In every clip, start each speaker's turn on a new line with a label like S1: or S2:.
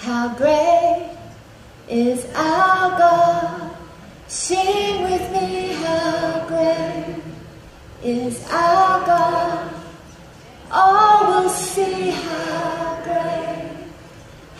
S1: How great is our God. Sing with me, how great is our God. All will see how great,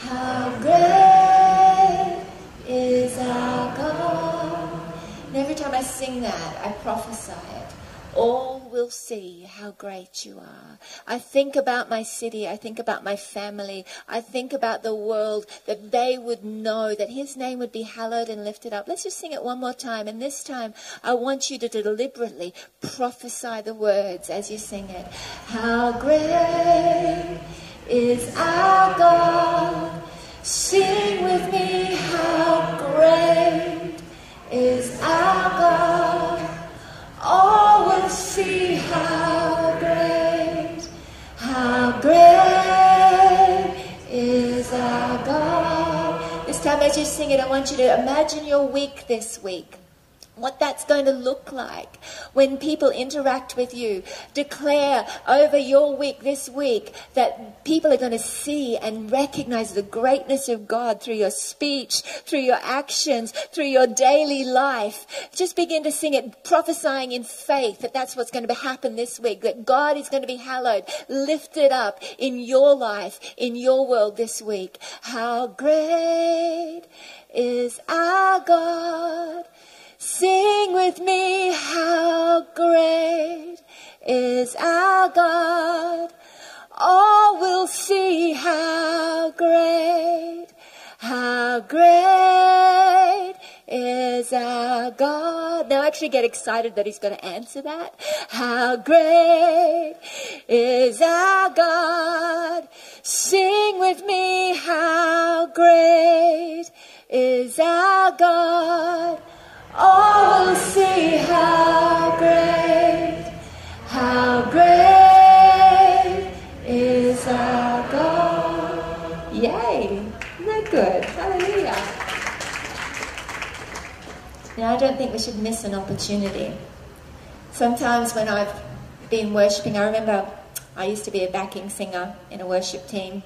S1: how great is our God. And every time I sing that, I prophesy it. All will see how great you are. I think about my city. I think about my family. I think about the world that they would know that His name would be hallowed and lifted up. Let's just sing it one more time. And this time, I want you to deliberately prophesy the words as you sing it. How great is our God. Sing with me, how great is our God. All will see how great, how great is our God. This time as you sing it, I want you to imagine your week this week what that's going to look like when people interact with you. Declare over your week this week that people are going to see and recognize the greatness of God through your speech, through your actions, through your daily life. Just begin to sing it, prophesying in faith that that's what's going to happen this week, that God is going to be hallowed, lifted up in your life, in your world this week. How great is our God. Sing with me, how great is our God. All will see how great, how great is our God. Now I actually get excited that he's going to answer that. How great is our God. Sing with me, how great is our God. Will see how great, how great is our God. Yay! Isn't good? Hallelujah. Now, I don't think we should miss an opportunity. Sometimes when I've been worshipping, I remember I used to be a backing singer in a worship team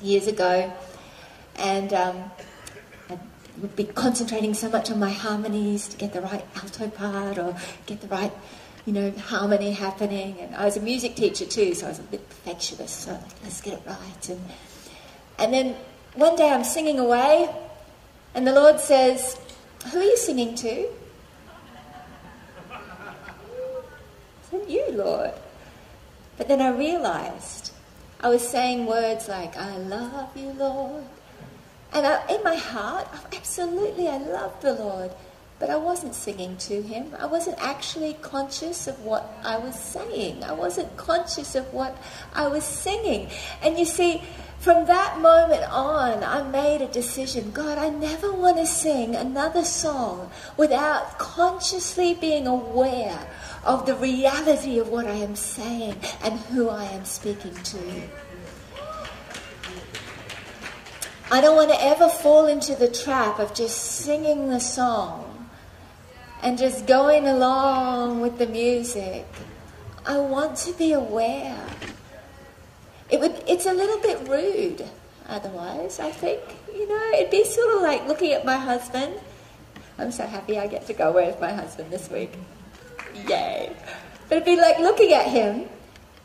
S1: years ago, and um, would be concentrating so much on my harmonies to get the right alto part or get the right, you know, harmony happening. And I was a music teacher too, so I was a bit perfectionist. So let's get it right. And and then one day I'm singing away, and the Lord says, "Who are you singing to?" I said, "You, Lord." But then I realized I was saying words like, "I love you, Lord." And I, in my heart, absolutely, I loved the Lord. But I wasn't singing to him. I wasn't actually conscious of what I was saying. I wasn't conscious of what I was singing. And you see, from that moment on, I made a decision God, I never want to sing another song without consciously being aware of the reality of what I am saying and who I am speaking to. I don't want to ever fall into the trap of just singing the song and just going along with the music. I want to be aware. It would, it's a little bit rude otherwise, I think. You know, it'd be sort of like looking at my husband. I'm so happy I get to go with my husband this week. Yay. But it'd be like looking at him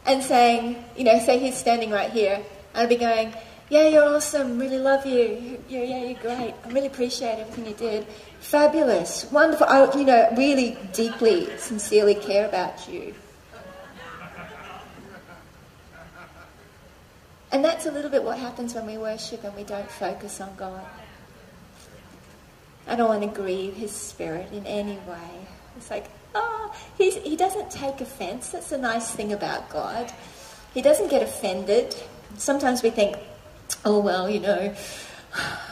S1: and saying, you know, say he's standing right here, I'd be going, yeah, you're awesome. Really love you. Yeah, you're great. I really appreciate everything you did. Fabulous. Wonderful. I, you know, really deeply, sincerely care about you. And that's a little bit what happens when we worship and we don't focus on God. I don't want to grieve his spirit in any way. It's like, oh, he doesn't take offense. That's a nice thing about God. He doesn't get offended. Sometimes we think, oh, well, you know,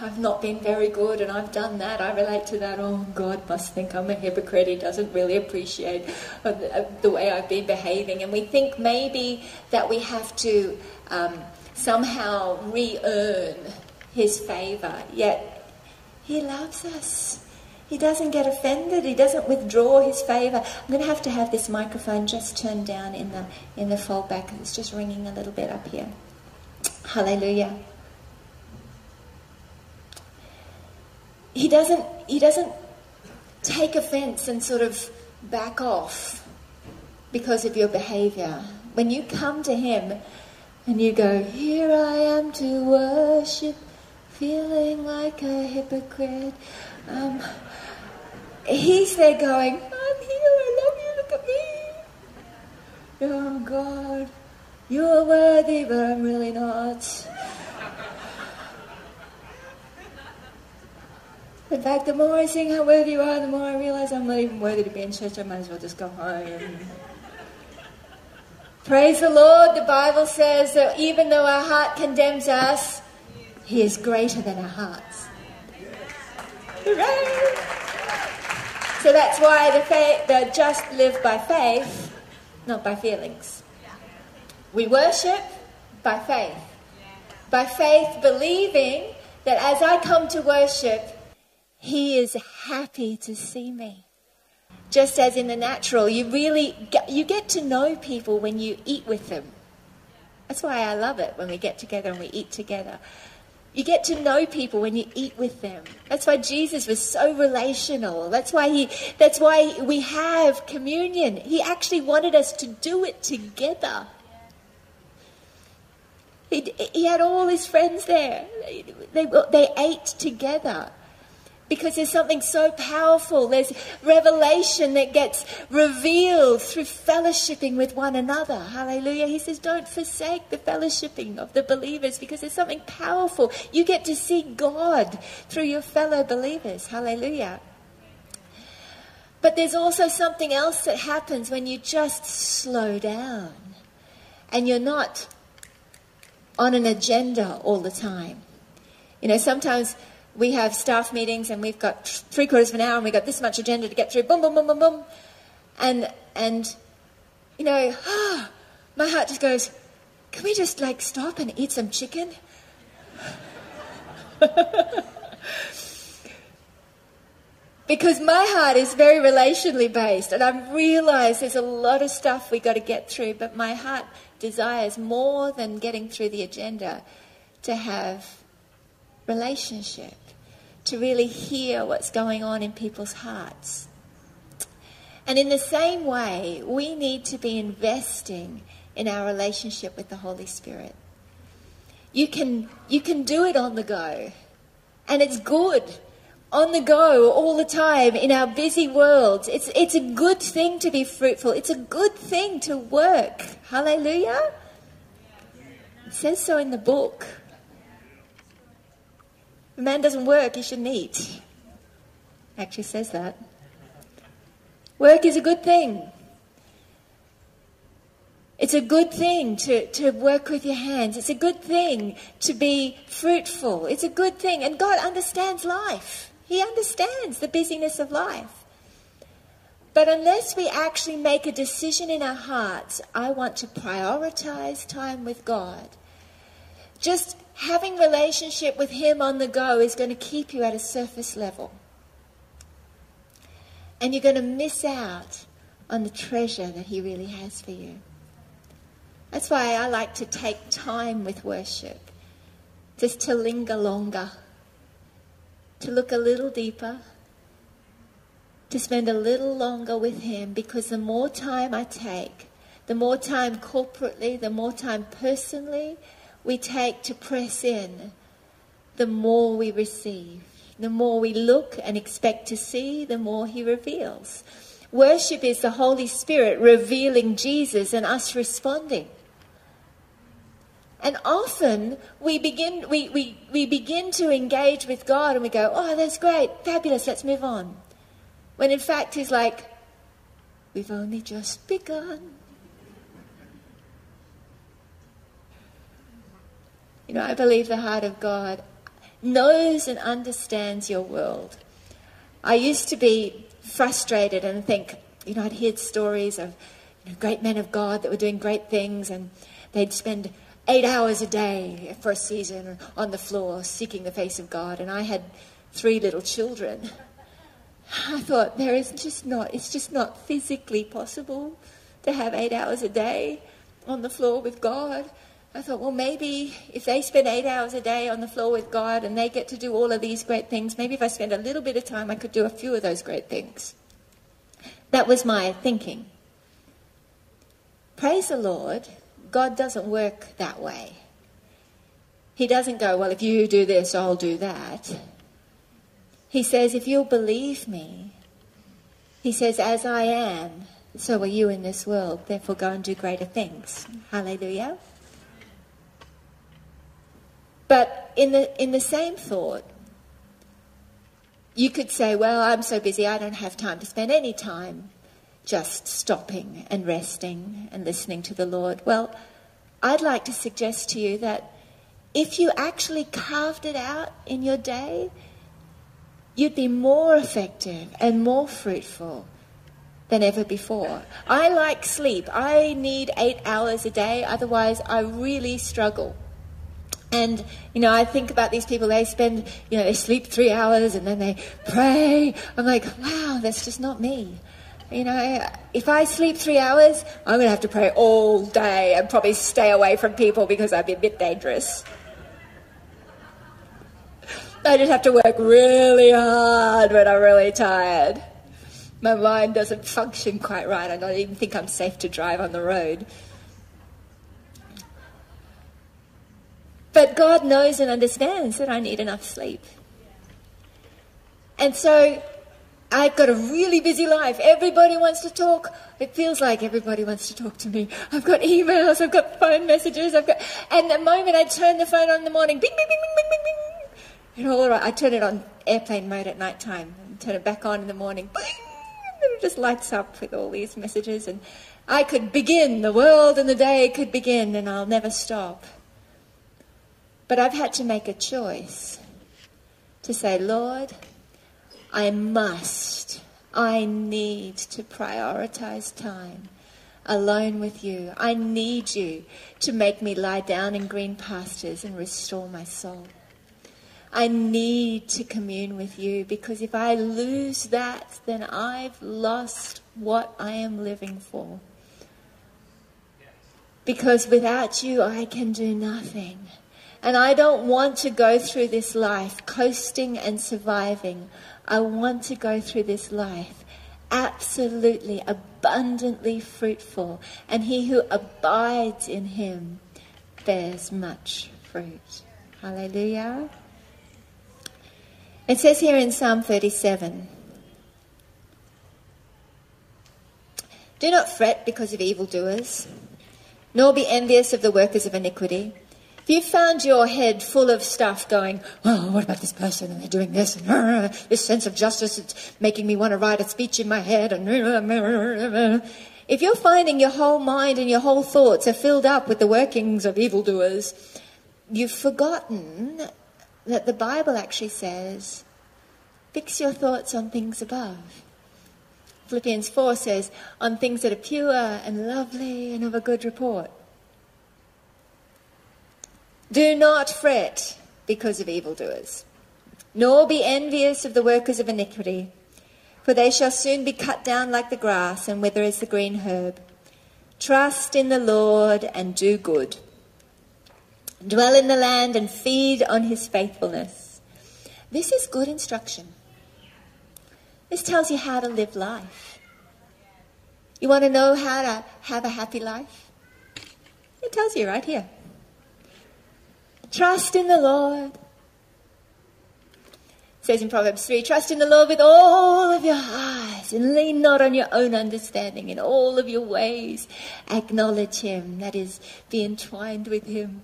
S1: I've not been very good and I've done that. I relate to that. Oh, God must think I'm a hypocrite. He doesn't really appreciate the way I've been behaving. And we think maybe that we have to um, somehow re earn his favour. Yet he loves us. He doesn't get offended. He doesn't withdraw his favour. I'm going to have to have this microphone just turned down in the in the foldback. It's just ringing a little bit up here. Hallelujah. He doesn't, he doesn't take offense and sort of back off because of your behavior. When you come to him and you go, Here I am to worship, feeling like a hypocrite. Um, he's there going, I'm here, I love you, look at me. Oh God, you're worthy, but I'm really not. In fact, the more I sing how worthy you are, the more I realize I'm not even worthy to be in church. I might as well just go home. Praise the Lord. The Bible says that even though our heart condemns us, He is greater than our hearts. Hooray! So that's why the, faith, the just live by faith, not by feelings. We worship by faith. By faith, believing that as I come to worship, He is happy to see me. Just as in the natural, you really get, you get to know people when you eat with them. That's why I love it when we get together and we eat together. You get to know people when you eat with them. That's why Jesus was so relational. That's why he that's why we have communion. He actually wanted us to do it together. He, he had all his friends there. They, they ate together because there's something so powerful. There's revelation that gets revealed through fellowshipping with one another. Hallelujah. He says, don't forsake the fellowshipping of the believers because there's something powerful. You get to see God through your fellow believers. Hallelujah. But there's also something else that happens when you just slow down and you're not on an agenda all the time. You know, sometimes we have staff meetings and we've got three quarters of an hour and we've got this much agenda to get through. Boom, boom, boom, boom, boom. And, and you know, my heart just goes, can we just like stop and eat some chicken? because my heart is very relationally based and I realize there's a lot of stuff we got to get through, but my heart desires more than getting through the agenda to have relationship to really hear what's going on in people's hearts. And in the same way, we need to be investing in our relationship with the Holy Spirit. You can, you can do it on the go, and it's good. On the go all the time in our busy world. It's, it's a good thing to be fruitful. It's a good thing to work. Hallelujah. It says so in the book. A man doesn't work, he shouldn't eat. Actually says that. Work is a good thing. It's a good thing to, to work with your hands. It's a good thing to be fruitful. It's a good thing. And God understands life. He understands the busyness of life. But unless we actually make a decision in our hearts, I want to prioritize time with God. Just having relationship with him on the go is going to keep you at a surface level. And you're going to miss out on the treasure that he really has for you. That's why I like to take time with worship, just to linger longer, to look a little deeper, to spend a little longer with him, because the more time I take, the more time corporately, the more time personally, we take to press in, the more we receive. The more we look and expect to see, the more He reveals. Worship is the Holy Spirit revealing Jesus and us responding. And often we begin, we, we, we begin to engage with God and we go, oh, that's great, fabulous, let's move on. When in fact He's like, we've only just begun. You know, I believe the heart of God knows and understands your world. I used to be frustrated and think, you know, I'd hear stories of you know, great men of God that were doing great things and they'd spend eight hours a day for a season on the floor seeking the face of God. And I had three little children. I thought, there is just not, it's just not physically possible to have eight hours a day on the floor with God. I thought, well, maybe if they spend eight hours a day on the floor with God and they get to do all of these great things, maybe if I spend a little bit of time, I could do a few of those great things. That was my thinking. Praise the Lord, God doesn't work that way. He doesn't go, well, if you do this, I'll do that. He says, if you'll believe me, he says, as I am, so are you in this world. Therefore, go and do greater things. Hallelujah. But in the, in the same thought, you could say, well, I'm so busy, I don't have time to spend any time just stopping and resting and listening to the Lord. Well, I'd like to suggest to you that if you actually carved it out in your day, you'd be more effective and more fruitful than ever before. I like sleep. I need eight hours a day, otherwise, I really struggle. And, you know, I think about these people, they spend, you know, they sleep three hours and then they pray. I'm like, wow, that's just not me. You know, if I sleep three hours, I'm going to have to pray all day and probably stay away from people because I'd be a bit dangerous. I just have to work really hard when I'm really tired. My mind doesn't function quite right. I don't even think I'm safe to drive on the road. But God knows and understands that I need enough sleep. And so I've got a really busy life. Everybody wants to talk. It feels like everybody wants to talk to me. I've got emails, I've got phone messages, I've got. And the moment I turn the phone on in the morning, bing, bing, bing, bing, bing, bing, bing. All right, I turn it on airplane mode at night time and turn it back on in the morning. Bing, and it just lights up with all these messages. And I could begin, the world and the day could begin, and I'll never stop. But I've had to make a choice to say, Lord, I must, I need to prioritize time alone with you. I need you to make me lie down in green pastures and restore my soul. I need to commune with you because if I lose that, then I've lost what I am living for. Because without you, I can do nothing. And I don't want to go through this life coasting and surviving. I want to go through this life absolutely, abundantly fruitful. And he who abides in him bears much fruit. Hallelujah. It says here in Psalm 37 Do not fret because of evildoers, nor be envious of the workers of iniquity if you found your head full of stuff going, oh, what about this person? And they're doing this, and uh, this sense of justice, it's making me want to write a speech in my head. And uh, if you're finding your whole mind and your whole thoughts are filled up with the workings of evildoers, you've forgotten that the Bible actually says, fix your thoughts on things above. Philippians 4 says, on things that are pure and lovely and of a good report. Do not fret because of evildoers, nor be envious of the workers of iniquity, for they shall soon be cut down like the grass and wither as the green herb. Trust in the Lord and do good. Dwell in the land and feed on his faithfulness. This is good instruction. This tells you how to live life. You want to know how to have a happy life? It tells you right here. Trust in the Lord. It says in Proverbs 3 Trust in the Lord with all of your heart and lean not on your own understanding. In all of your ways, acknowledge Him. That is, be entwined with Him.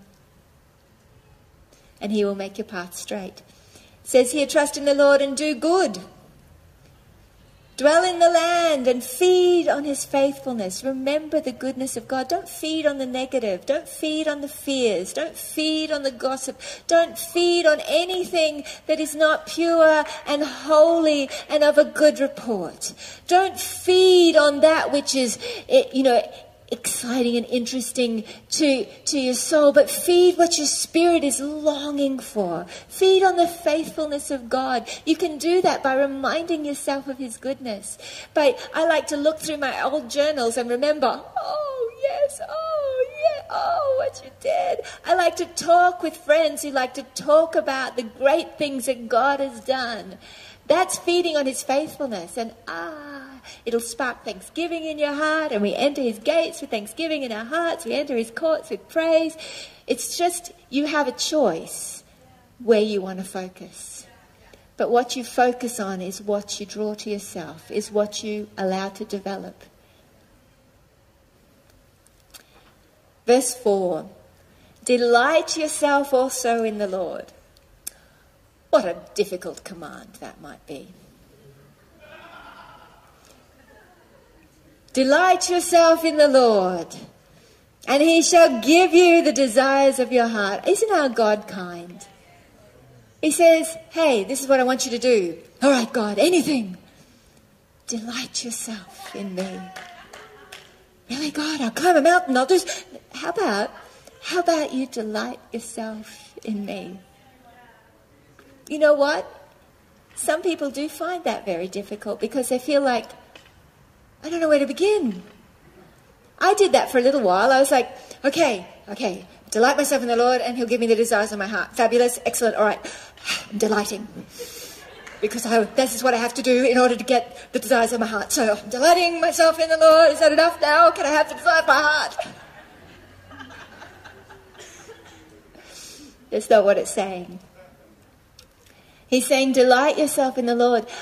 S1: And He will make your path straight. It says here, Trust in the Lord and do good Dwell in the land and feed on his faithfulness. Remember the goodness of God. Don't feed on the negative. Don't feed on the fears. Don't feed on the gossip. Don't feed on anything that is not pure and holy and of a good report. Don't feed on that which is, you know, exciting and interesting to, to your soul, but feed what your spirit is longing for. Feed on the faithfulness of God. You can do that by reminding yourself of His goodness. But I like to look through my old journals and remember, oh, yes, oh, yeah, oh, what you did. I like to talk with friends who like to talk about the great things that God has done. That's feeding on his faithfulness. And ah, it'll spark thanksgiving in your heart. And we enter his gates with thanksgiving in our hearts. We enter his courts with praise. It's just you have a choice where you want to focus. But what you focus on is what you draw to yourself, is what you allow to develop. Verse 4 Delight yourself also in the Lord. What a difficult command that might be. Delight yourself in the Lord, and he shall give you the desires of your heart. Isn't our God kind? He says, Hey, this is what I want you to do. All right, God, anything. Delight yourself in me. Really, God, I'll climb a mountain. I'll do. How about, how about you delight yourself in me? You know what? Some people do find that very difficult because they feel like, I don't know where to begin. I did that for a little while. I was like, okay, okay, delight myself in the Lord and He'll give me the desires of my heart. Fabulous, excellent, all right. I'm delighting. Because I, this is what I have to do in order to get the desires of my heart. So I'm delighting myself in the Lord. Is that enough now? Can I have the desire of my heart? That's not what it's saying. He's saying, delight yourself in the Lord.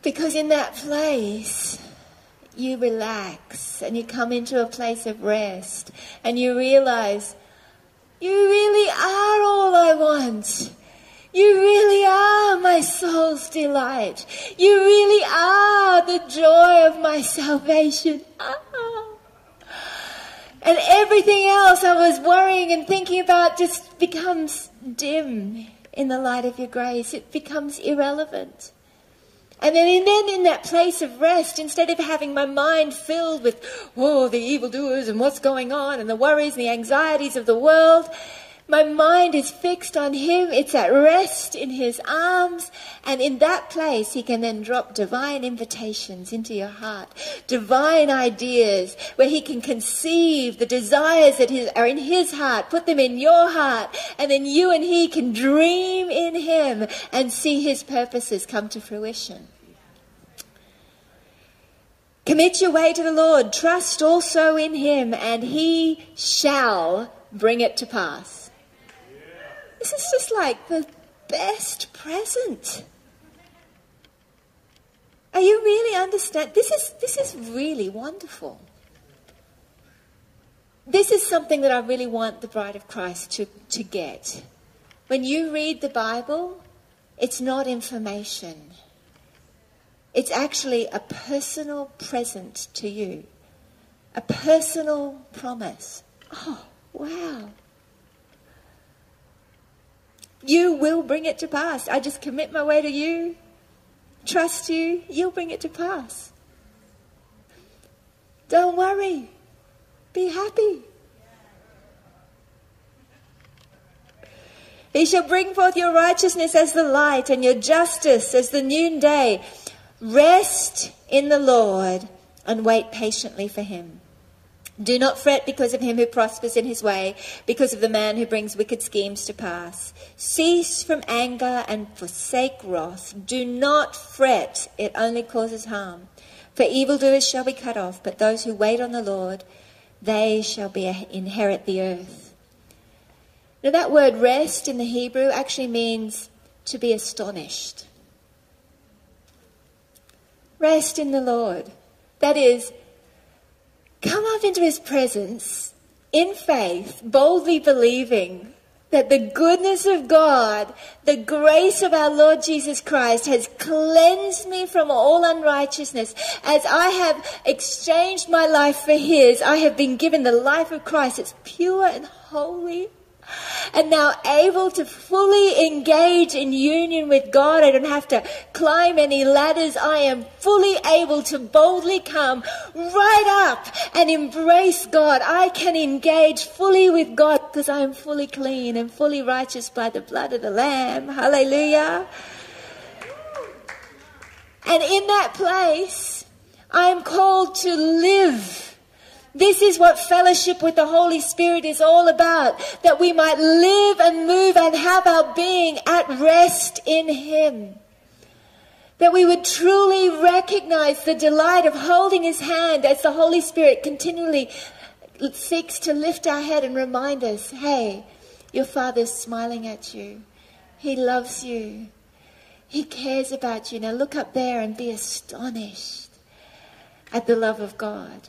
S1: Because in that place, you relax and you come into a place of rest and you realize you really are all I want. You really are my soul's delight. You really are the joy of my salvation. Ah. And everything else I was worrying and thinking about just becomes dim in the light of your grace. It becomes irrelevant. And then, in that place of rest, instead of having my mind filled with, oh, the evildoers and what's going on and the worries and the anxieties of the world, my mind is fixed on Him. It's at rest in His arms. And in that place, He can then drop divine invitations into your heart, divine ideas where He can conceive the desires that are in His heart, put them in your heart, and then you and He can dream in Him and see His purposes come to fruition. Commit your way to the Lord. Trust also in Him, and He shall bring it to pass. This is just like the best present. Are you really understand? This is this is really wonderful. This is something that I really want the bride of Christ to, to get. When you read the Bible, it's not information. It's actually a personal present to you. A personal promise. Oh, wow. You will bring it to pass. I just commit my way to you, trust you, you'll bring it to pass. Don't worry. Be happy. He shall bring forth your righteousness as the light and your justice as the noonday. Rest in the Lord and wait patiently for him. Do not fret because of him who prospers in his way, because of the man who brings wicked schemes to pass. Cease from anger and forsake wrath. Do not fret, it only causes harm. For evildoers shall be cut off, but those who wait on the Lord, they shall be inherit the earth. Now that word rest in the Hebrew actually means to be astonished. Rest in the Lord. That is, come up into his presence in faith, boldly believing that the goodness of God, the grace of our Lord Jesus Christ has cleansed me from all unrighteousness. As I have exchanged my life for His, I have been given the life of Christ. It's pure and holy and now able to fully engage in union with God. I don't have to climb any ladders. I am fully able to boldly come right up and embrace God. I can engage fully with God because I am fully clean and fully righteous by the blood of the Lamb. Hallelujah. And in that place, I am called to live This is what fellowship with the Holy Spirit is all about, that we might live and move and have our being at rest in Him. That we would truly recognize the delight of holding His hand as the Holy Spirit continually seeks to lift our head and remind us, hey, your Father's smiling at you. He loves you. He cares about you. Now look up there and be astonished at the love of God.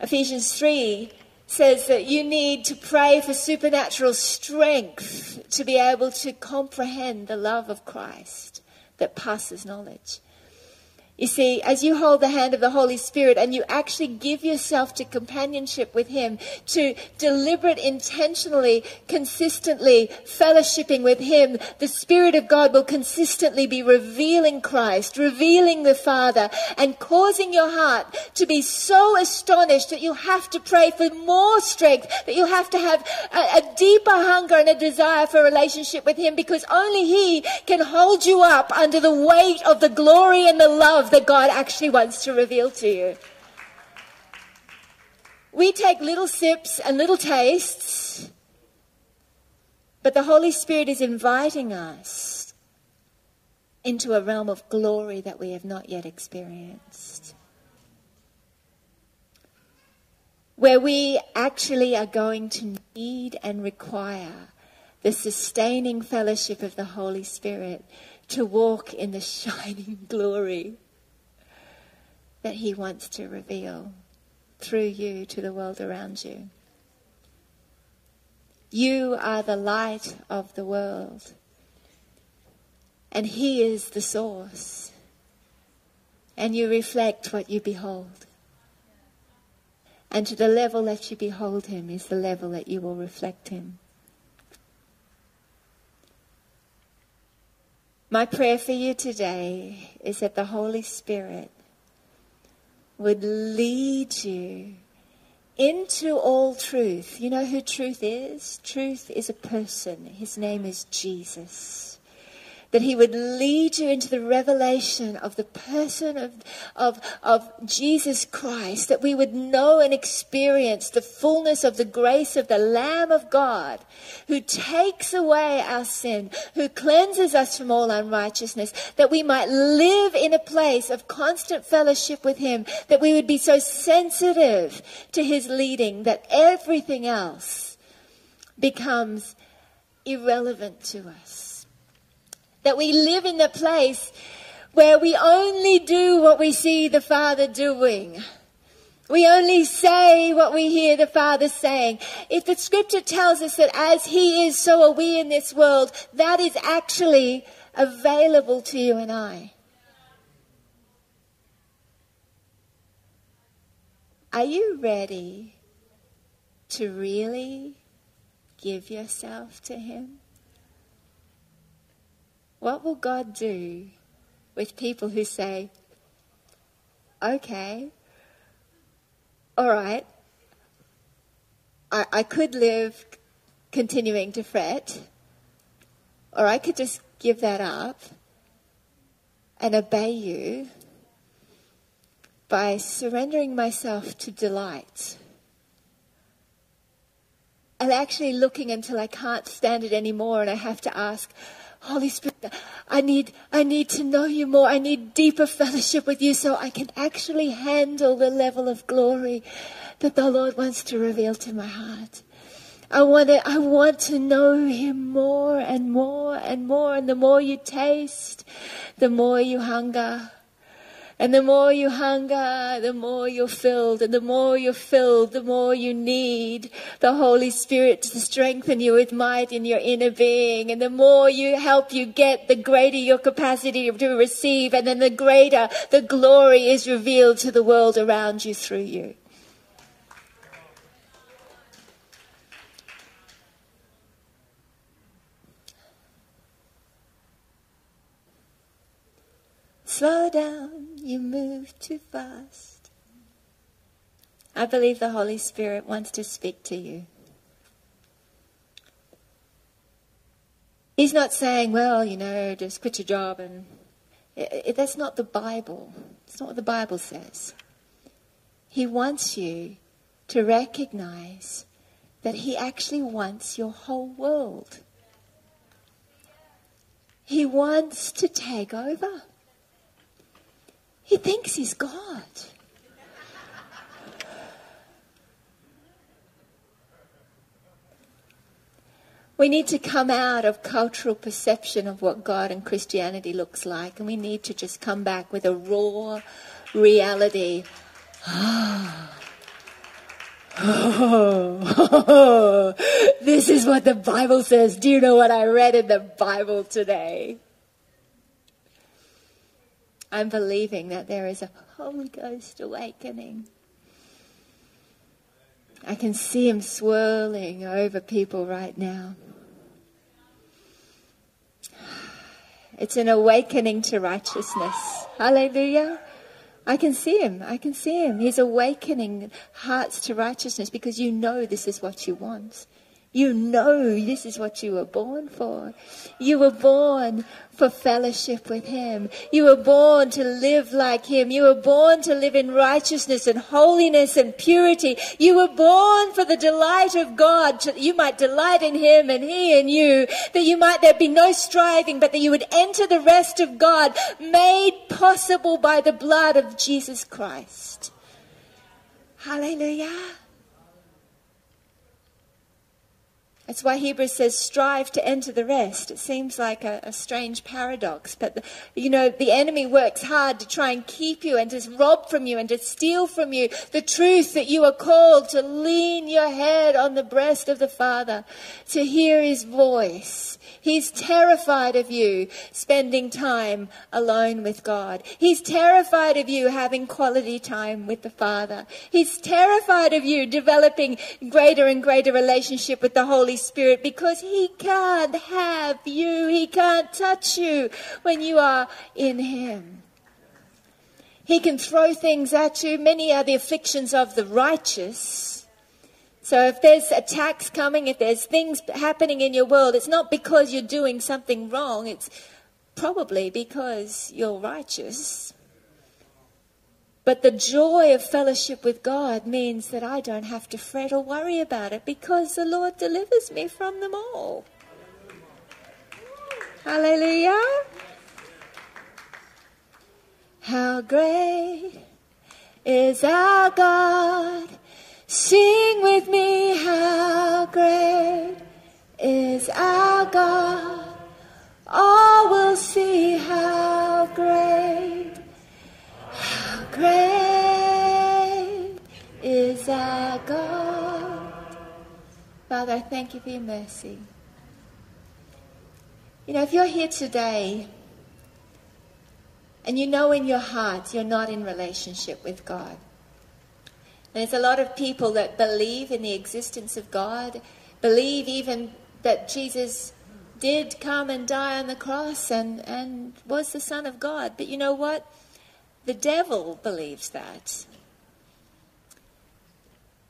S1: Ephesians 3 says that you need to pray for supernatural strength to be able to comprehend the love of Christ that passes knowledge. You see, as you hold the hand of the Holy Spirit and you actually give yourself to companionship with Him, to deliberate, intentionally, consistently fellowshipping with Him, the Spirit of God will consistently be revealing Christ, revealing the Father, and causing your heart to be so astonished that you have to pray for more strength, that you have to have a, a deeper hunger and a desire for relationship with Him because only He can hold you up under the weight of the glory and the love love that God actually wants to reveal to you. We take little sips and little tastes, but the Holy Spirit is inviting us into a realm of glory that we have not yet experienced. Where we actually are going to need and require the sustaining fellowship of the Holy Spirit to walk in the shining glory that He wants to reveal through you to the world around you. You are the light of the world, and He is the source, and you reflect what you behold. And to the level that you behold Him is the level that you will reflect Him. My prayer for you today is that the Holy Spirit would lead you into all truth. You know who truth is? Truth is a person. His name is Jesus that he would lead you into the revelation of the person of, of, of Jesus Christ, that we would know and experience the fullness of the grace of the Lamb of God who takes away our sin, who cleanses us from all unrighteousness, that we might live in a place of constant fellowship with him, that we would be so sensitive to his leading that everything else becomes irrelevant to us that we live in the place where we only do what we see the Father doing. We only say what we hear the Father saying. If the scripture tells us that as He is, so are we in this world, that is actually available to you and I. Are you ready to really give yourself to Him? What will God do with people who say, okay, all right, I, I could live continuing to fret, or I could just give that up and obey you by surrendering myself to delight and actually looking until I can't stand it anymore and I have to ask, Holy Spirit, I need, I need to know you more. I need deeper fellowship with you so I can actually handle the level of glory that the Lord wants to reveal to my heart. I want to, I want to know him more and more and more. And the more you taste, the more you hunger. And the more you hunger, the more you're filled. And the more you're filled, the more you need the Holy Spirit to strengthen you with might in your inner being. And the more you help you get, the greater your capacity to receive. And then the greater the glory is revealed to the world around you through you. Slow down, you move too fast. I believe the Holy Spirit wants to speak to you. He's not saying, well, you know, just quit your job and. That's not the Bible. It's not what the Bible says. He wants you to recognize that He actually wants your whole world. He wants to take over. He thinks He's God. We need to come out of cultural perception of what God and Christianity looks like, and we need to just come back with a raw reality. Oh, oh, this is what the Bible says. Do you know what I read in the Bible today? I'm believing that there is a Holy Ghost awakening. I can see him swirling over people right now. It's an awakening to righteousness. Hallelujah. I can see him. I can see him. He's awakening hearts to righteousness because you know this is what you want. You know this is what you were born for. You were born for fellowship with Him. You were born to live like Him. You were born to live in righteousness and holiness and purity. You were born for the delight of God. That you might delight in Him and He in you. That you might, there be no striving, but that you would enter the rest of God made possible by the blood of Jesus Christ. Hallelujah. That's why Hebrews says, strive to enter the rest. It seems like a, a strange paradox, but the, you know, the enemy works hard to try and keep you and to rob from you and to steal from you the truth that you are called to lean your head on the breast of the Father, to hear his voice, He's terrified of you spending time alone with God. He's terrified of you having quality time with the Father. He's terrified of you developing greater and greater relationship with the Holy Spirit because He can't have you. He can't touch you when you are in Him. He can throw things at you. Many are the afflictions of the righteous so if there's attacks coming, if there's things happening in your world, it's not because you're doing something wrong. It's probably because you're righteous. But the joy of fellowship with God means that I don't have to fret or worry about it because the Lord delivers me from them all. Hallelujah. How great is our God. Sing with me, how great is our God. All will see how Father, I thank you for your mercy. You know, if you're here today and you know in your heart you're not in relationship with God, there's a lot of people that believe in the existence of God, believe even that Jesus did come and die on the cross and, and was the Son of God. But you know what? The devil believes that.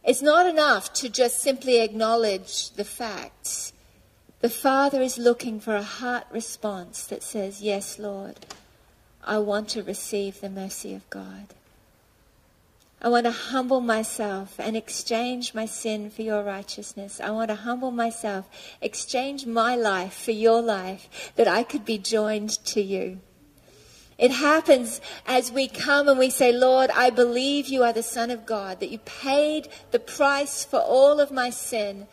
S1: It's not enough to just simply acknowledge the facts. The Father is looking for a heart response that says, Yes, Lord, I want to receive the mercy of God. I want to humble myself and exchange my sin for your righteousness. I want to humble myself, exchange my life for your life, that I could be joined to you. It happens as we come and we say, Lord, I believe you are the Son of God, that you paid the price for all of my sin.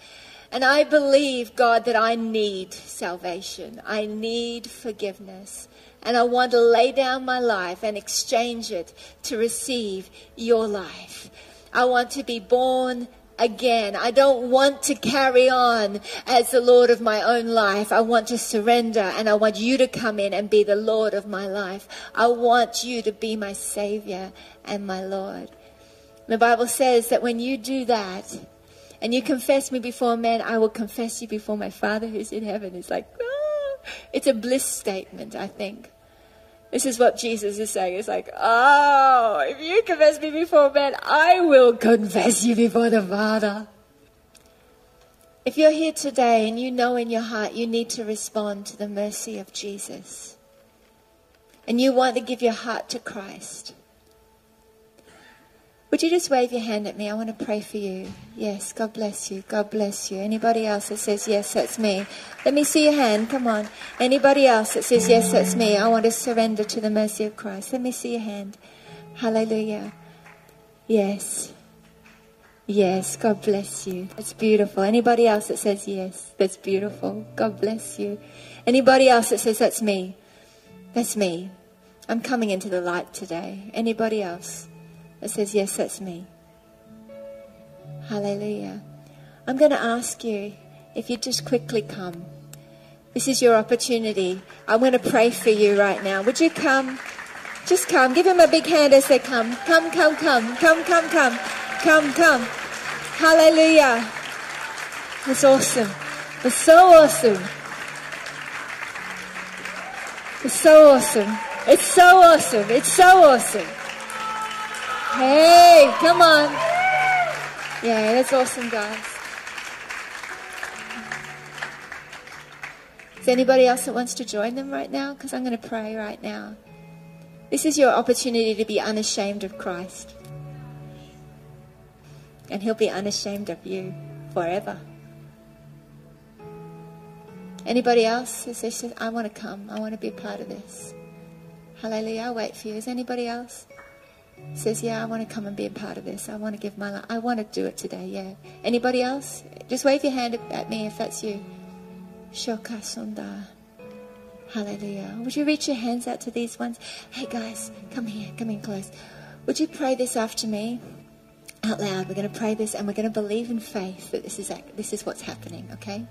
S1: And I believe, God, that I need salvation. I need forgiveness and I want to lay down my life and exchange it to receive your life. I want to be born again. I don't want to carry on as the Lord of my own life. I want to surrender and I want you to come in and be the Lord of my life. I want you to be my Savior and my Lord. The Bible says that when you do that and you confess me before men, I will confess you before my Father who's in heaven. It's like, oh, it's a bliss statement, I think. This is what Jesus is saying. It's like, oh, if you confess me before men, I will confess you before the Father. If you're here today and you know in your heart you need to respond to the mercy of Jesus, and you want to give your heart to Christ, Would you just wave your hand at me? I want to pray for you. Yes, God bless you. God bless you. Anybody else that says, Yes, that's me? Let me see your hand. Come on. Anybody else that says, Yes, that's me? I want to surrender to the mercy of Christ. Let me see your hand. Hallelujah. Yes. Yes, God bless you. That's beautiful. Anybody else that says yes? That's beautiful. God bless you. Anybody else that says that's me? That's me. I'm coming into the light today. Anybody else? That says, Yes, that's me. Hallelujah. I'm going to ask you if you'd just quickly come. This is your opportunity. I'm going to pray for you right now. Would you come? Just come. Give him a big hand as they come. Come, come, come. Come, come, come. Come, come. Hallelujah. It's awesome. It's so awesome. It's so awesome. It's so awesome. It's so awesome. Hey, come on. Yeah, that's awesome, guys. Is anybody else that wants to join them right now? Because I'm going to pray right now. This is your opportunity to be unashamed of Christ. And He'll be unashamed of you forever. Anybody else who says, I want to come, I want to be a part of this? Hallelujah, I'll wait for you. Is anybody else? Says, Yeah, I want to come and be a part of this. I want to give my life. I want to do it today, yeah. Anybody else? Just wave your hand at me if that's you. Shokasunda. Hallelujah. Would you reach your hands out to these ones? Hey guys, come here, come in close. Would you pray this after me? Out loud. We're going to pray this and we're going to believe in faith that this is, this is what's happening, okay?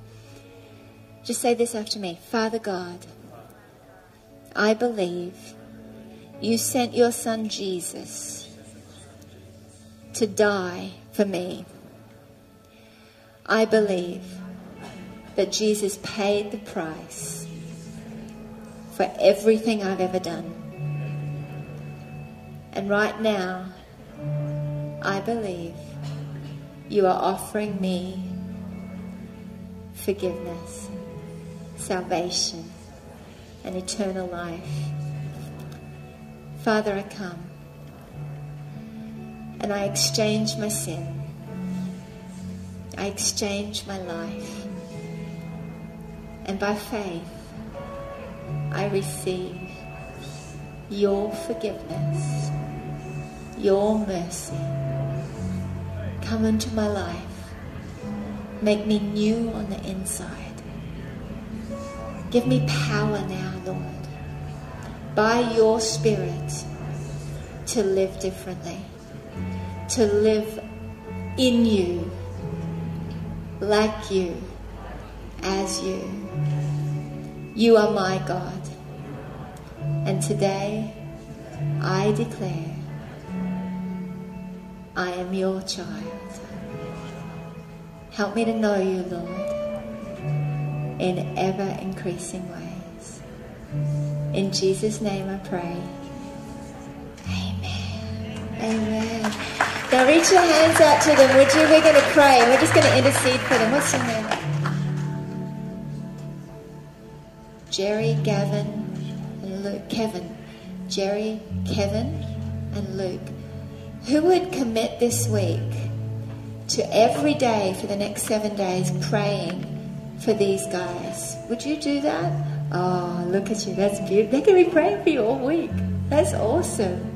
S1: Just say this after me. Father God, I believe you sent your son Jesus to die for me. I believe that Jesus paid the price for everything I've ever done. And right now, I believe you are offering me forgiveness, salvation, and eternal life. Father, I come and I exchange my sin. I exchange my life. And by faith, I receive your forgiveness, your mercy. Come into my life. Make me new on the inside. Give me power now, by your Spirit to live differently, to live in you, like you, as you. You are my God. And today I declare I am your child. Help me to know you, Lord, in ever increasing ways. In Jesus' name I pray. Amen. Amen. Now reach your hands out to them, would you? We're going to pray. We're just going to intercede for them. What's your name? Jerry, Gavin, and Luke. Kevin. Jerry, Kevin, and Luke. Who would commit this week to every day for the next seven days praying for these guys? Would you do that? Oh, look at you. That's beautiful. Going to be praying for you all week. That's awesome.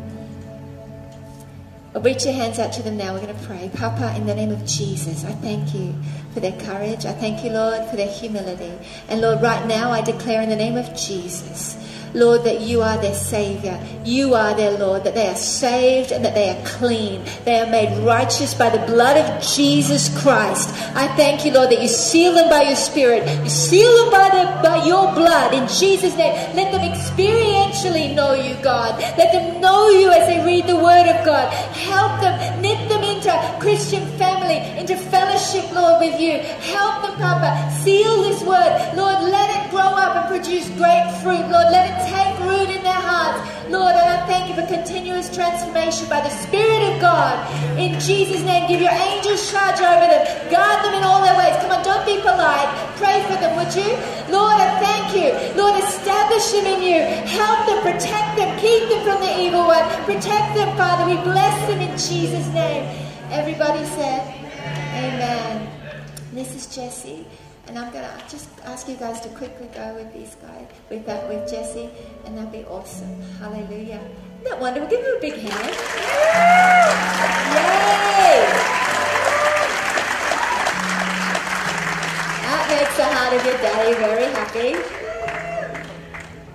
S1: Reach your hands out to them now. We're going to pray. Papa, in the name of Jesus, I thank you for their courage. I thank you, Lord, for their humility. And Lord, right now I declare in the name of Jesus Lord, that you are their Savior. You are their Lord, that they are saved and that they are clean. They are made righteous by the blood of Jesus Christ. I thank you, Lord, that you seal them by your Spirit. You seal them by, the, by your blood in Jesus' name. Let them experientially know you, God. Let them know you as they read the Word of God. Help them, knit them into Christian family, into fellowship, Lord, with you. Help them, Papa. Seal this Word. Lord, let it grow up and produce great fruit. Lord, let it take root in their hearts. Lord, and I thank you for continuous transformation by the Spirit of God. In Jesus' name, give your angels charge over them. Guard them in all their ways. Come on, don't be polite. Pray for them, would you? Lord, I thank you. Lord, establish them in you. Help them, protect them, keep them from the evil one. Protect them, Father. We bless them in Jesus' name. Everybody said, Amen. This is Jesse. And I'm gonna just ask you guys to quickly go with these guys, with that, with Jesse, and that'd be awesome. Hallelujah. Isn't that wonderful? Give him a big hand. Yay! That makes the heart of your daddy very happy.